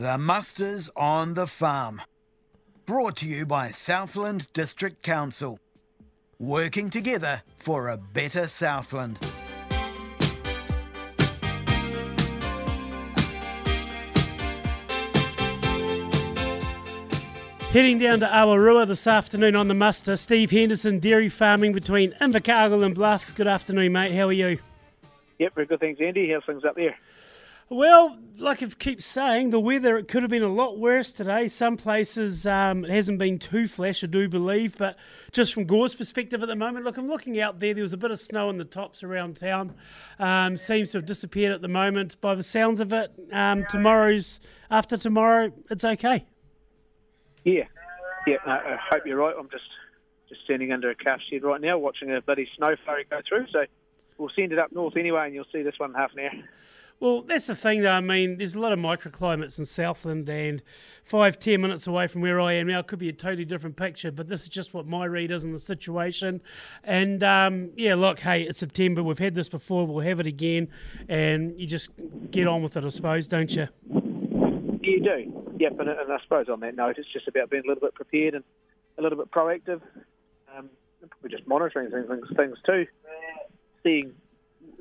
The Musters on the Farm. Brought to you by Southland District Council. Working together for a better Southland. Heading down to Awarua this afternoon on the muster, Steve Henderson, dairy farming between Invercargill and Bluff. Good afternoon, mate. How are you? Yep, very good. Thanks, Andy. How's things up there? Well, like I keep saying, the weather it could have been a lot worse today. Some places um, it hasn't been too flash, I do believe, but just from Gore's perspective at the moment, look, I'm looking out there. There was a bit of snow on the tops around town. Um, seems to have disappeared at the moment. By the sounds of it, um, tomorrow's after tomorrow, it's okay. Yeah, yeah. I hope you're right. I'm just just standing under a calf shed right now, watching a bloody snow flurry go through. So we'll send it up north anyway, and you'll see this one in half an hour. Well, that's the thing, though. I mean, there's a lot of microclimates in Southland, and five, ten minutes away from where I am now could be a totally different picture. But this is just what my read is the situation. And um, yeah, look, hey, it's September. We've had this before. We'll have it again, and you just get on with it, I suppose, don't you? You do. Yep. And, and I suppose on that note, it's just about being a little bit prepared and a little bit proactive. Um, we're just monitoring things, things too, seeing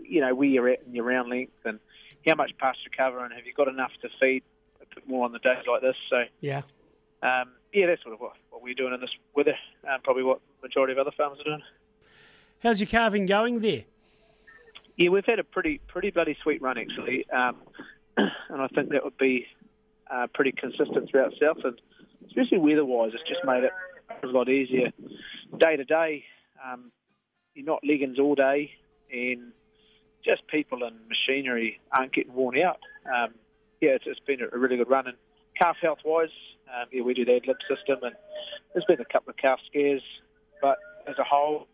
you know where you're at in your round length and how much pasture cover and have you got enough to feed a bit more on the days like this. So yeah, um, yeah, that's sort of what, what we're doing in this weather. Um, probably what the majority of other farmers are doing. How's your calving going there? Yeah, we've had a pretty pretty bloody sweet run actually, um, and I think that would be uh, pretty consistent throughout South, and especially weather-wise, it's just made it a lot easier day to day. Um, you're not leggings all day, and just people and machinery aren't getting worn out. Um, yeah, it's, it's been a really good run. And calf health wise, um, yeah, we do the lib system, and there's been a couple of calf scares, but as a whole,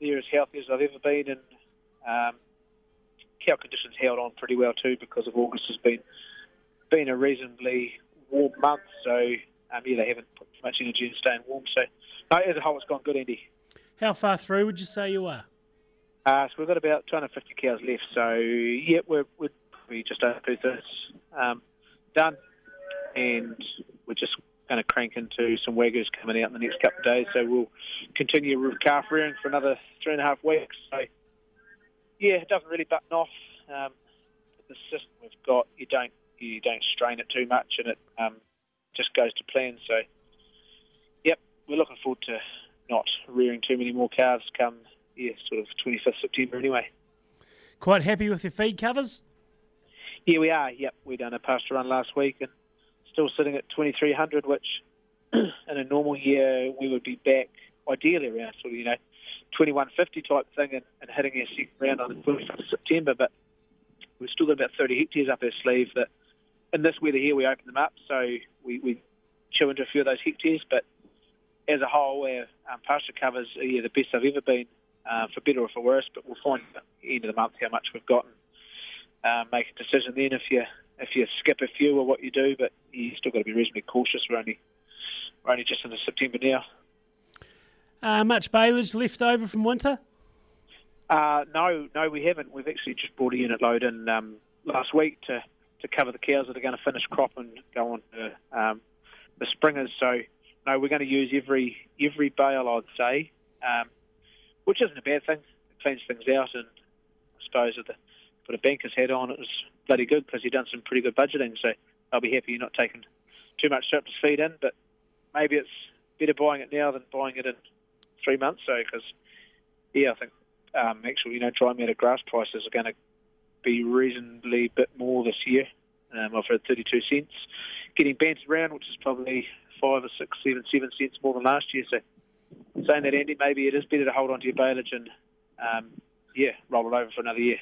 they're as healthy as I've ever been, and um, cow conditions held on pretty well too because of August has been been a reasonably warm month, so um, yeah, they haven't put much energy in staying warm. So no, as a whole, it's gone good, Andy. How far through would you say you are? Uh, so we've got about 250 cows left. So yeah, we're, we're probably just over two thirds um, done, and we're just going to crank into some waggers coming out in the next couple of days. So we'll continue with calf rearing for another three and a half weeks. So yeah, it doesn't really button off. Um, the system we've got, you don't you don't strain it too much, and it um, just goes to plan. So yep, we're looking forward to not rearing too many more calves come yeah, sort of 25th September anyway. Quite happy with your feed covers? Yeah, we are. Yep, we done a pasture run last week and still sitting at 2300, which in a normal year we would be back ideally around sort of you know 2150 type thing and, and hitting our second round on the 25th of September. But we've still got about 30 hectares up our sleeve that in this weather here we open them up, so we, we chew into a few of those hectares. But as a whole, our um, pasture covers are yeah, the best they've ever been uh, for better or for worse. But we'll find at the end of the month how much we've got and uh, make a decision then if you if you skip a few or what you do. But you still got to be reasonably cautious. We're only we're only just into September now. Uh, much baleage left over from winter? Uh, no, no, we haven't. We've actually just brought a unit load in um, last week to, to cover the cows that are going to finish crop and go on to um, the springers. So, no, we're going to use every every bale, I'd say, um, which isn't a bad thing. It cleans things out, and I suppose with the put a banker's hat on, it was bloody good because he'd done some pretty good budgeting. So I'll be happy you're not taking too much surplus feed in, but maybe it's better buying it now than buying it in three months. So because yeah, I think um, actually you know dry matter grass prices are going to be reasonably a bit more this year. Um, I've heard 32 cents getting banted around, which is probably five or six, seven, seven cents more than last year. So saying that, Andy, maybe it is better to hold on to your baleage and um, yeah, roll it over for another year.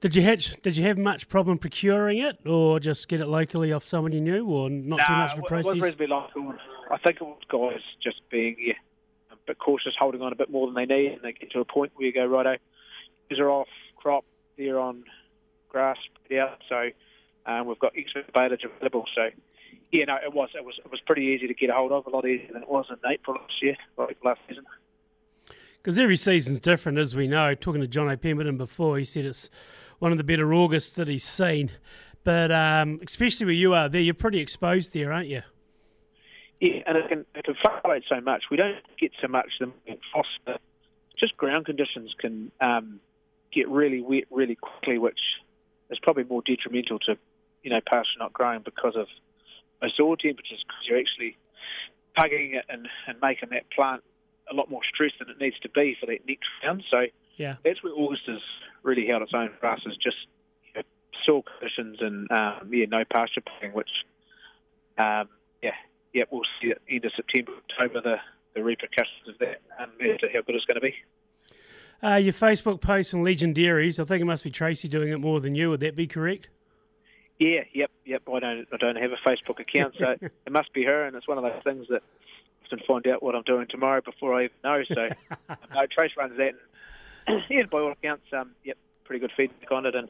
Did you have Did you have much problem procuring it, or just get it locally off someone you knew, or not nah, too much of a process? it was reasonably local. I think it was guys just being yeah, a bit cautious, holding on a bit more than they need, and they get to a point where you go, righto, these are off crop, they're on grass, yeah, so um, we've got extra baleage available. So yeah, no, it was it was it was pretty easy to get a hold of, a lot easier than it was in April last year, like last season. Because every season's different, as we know. Talking to John O'Pemberton before, he said it's one of the better Augusts that he's seen. but um, especially where you are there, you're pretty exposed there, aren't you? Yeah, and it can, it can fluctuate so much. We don't get so much the foster. Just ground conditions can um, get really wet really quickly, which is probably more detrimental to, you know, pasture not growing because of soil temperatures, because you're actually pugging it and, and making that plant a lot more stressed than it needs to be for that next round. So yeah, that's where August has really held its own for us, is just you know, soil conditions and um, yeah, no pasture putting, which um, yeah, yeah, we'll see at end of September, October the, the repercussions of that um, as to how good it's going to be. Uh, your Facebook post on Legendaries, I think it must be Tracy doing it more than you. Would that be correct? Yeah, yep, yep. I don't, I don't have a Facebook account, so it must be her, and it's one of those things that I often find out what I'm doing tomorrow before I even know. So, no, Trace runs that, and yeah, by all accounts, um, yep, pretty good feedback on it, and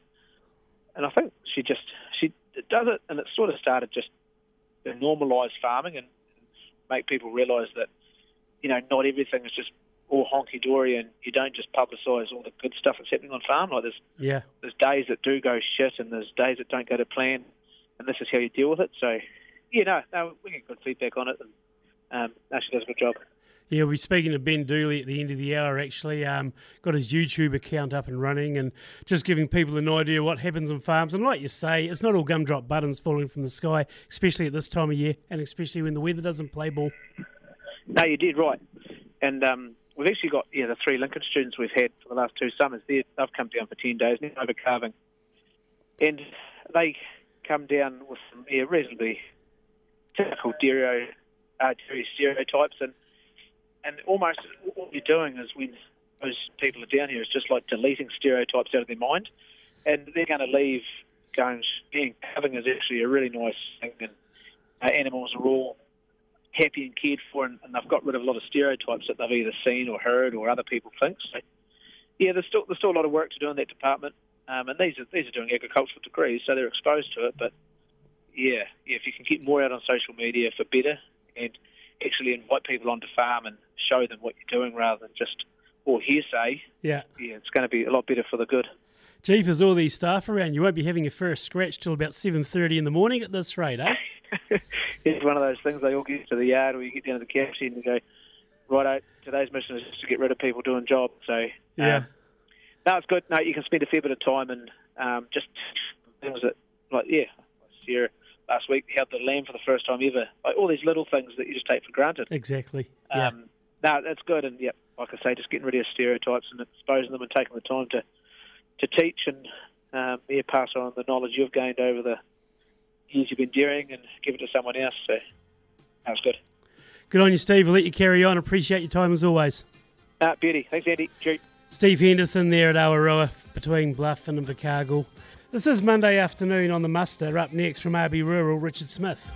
and I think she just she does it, and it sort of started just to normalise farming and make people realise that you know not everything is just all honky dory, and you don't just publicise all the good stuff that's happening on farm. Like there's yeah, there's days that do go shit, and there's days that don't go to plan, and this is how you deal with it. So, yeah, no, no, we get good feedback on it, and um, actually does a good job. Yeah, we're speaking to Ben Dooley at the end of the hour. Actually, um, got his YouTube account up and running, and just giving people an idea what happens on farms. And like you say, it's not all gumdrop buttons falling from the sky, especially at this time of year, and especially when the weather doesn't play ball. No, you did right, and um, we've actually got yeah the three Lincoln students we've had for the last two summers. They, they've come down for ten days now over calving, and they come down with some yeah, reasonably typical dairy, uh, stereotypes, and and almost what you're doing is when those people are down here is just like deleting stereotypes out of their mind, and they're going to leave going being calving is actually a really nice thing, and uh, animals are all happy and cared for, and, and, they've got rid of a lot of stereotypes that they've either seen or heard or other people think. So, yeah, there's still there's still a lot of work to do in that department, um, and these are these are doing agricultural degrees, so they're exposed to it. But yeah, yeah, if you can get more out on social media for better, and actually invite people onto farm and show them what you're doing rather than just all hearsay. Yeah, yeah, it's going to be a lot better for the good. Jeepers, all these staff around, you won't be having your first scratch till about seven thirty in the morning at this rate, eh? it's one of those things. They all get to the yard or you get down to the camp shed and go, right, today's mission is just to get rid of people doing jobs. So yeah, um, no, it's good. No, you can spend a fair bit of time and um, just things that, like yeah, Sierra last week held the lamb for the first time ever. Like all these little things that you just take for granted. Exactly. Yeah. Um, no, that's good. And yeah, like I say, just getting rid of stereotypes and exposing them and taking the time to to teach and um, yeah, pass on the knowledge you've gained over the years you've been doing and give it to someone else. So that was good. Good on you, Steve. We'll let you carry on. Appreciate your time as always. Uh, beauty. Thanks, Andy. Cheers. Steve Henderson there at Awarua between Bluff and Invercargill. This is Monday afternoon on the muster. Up next from RB Rural, Richard Smith.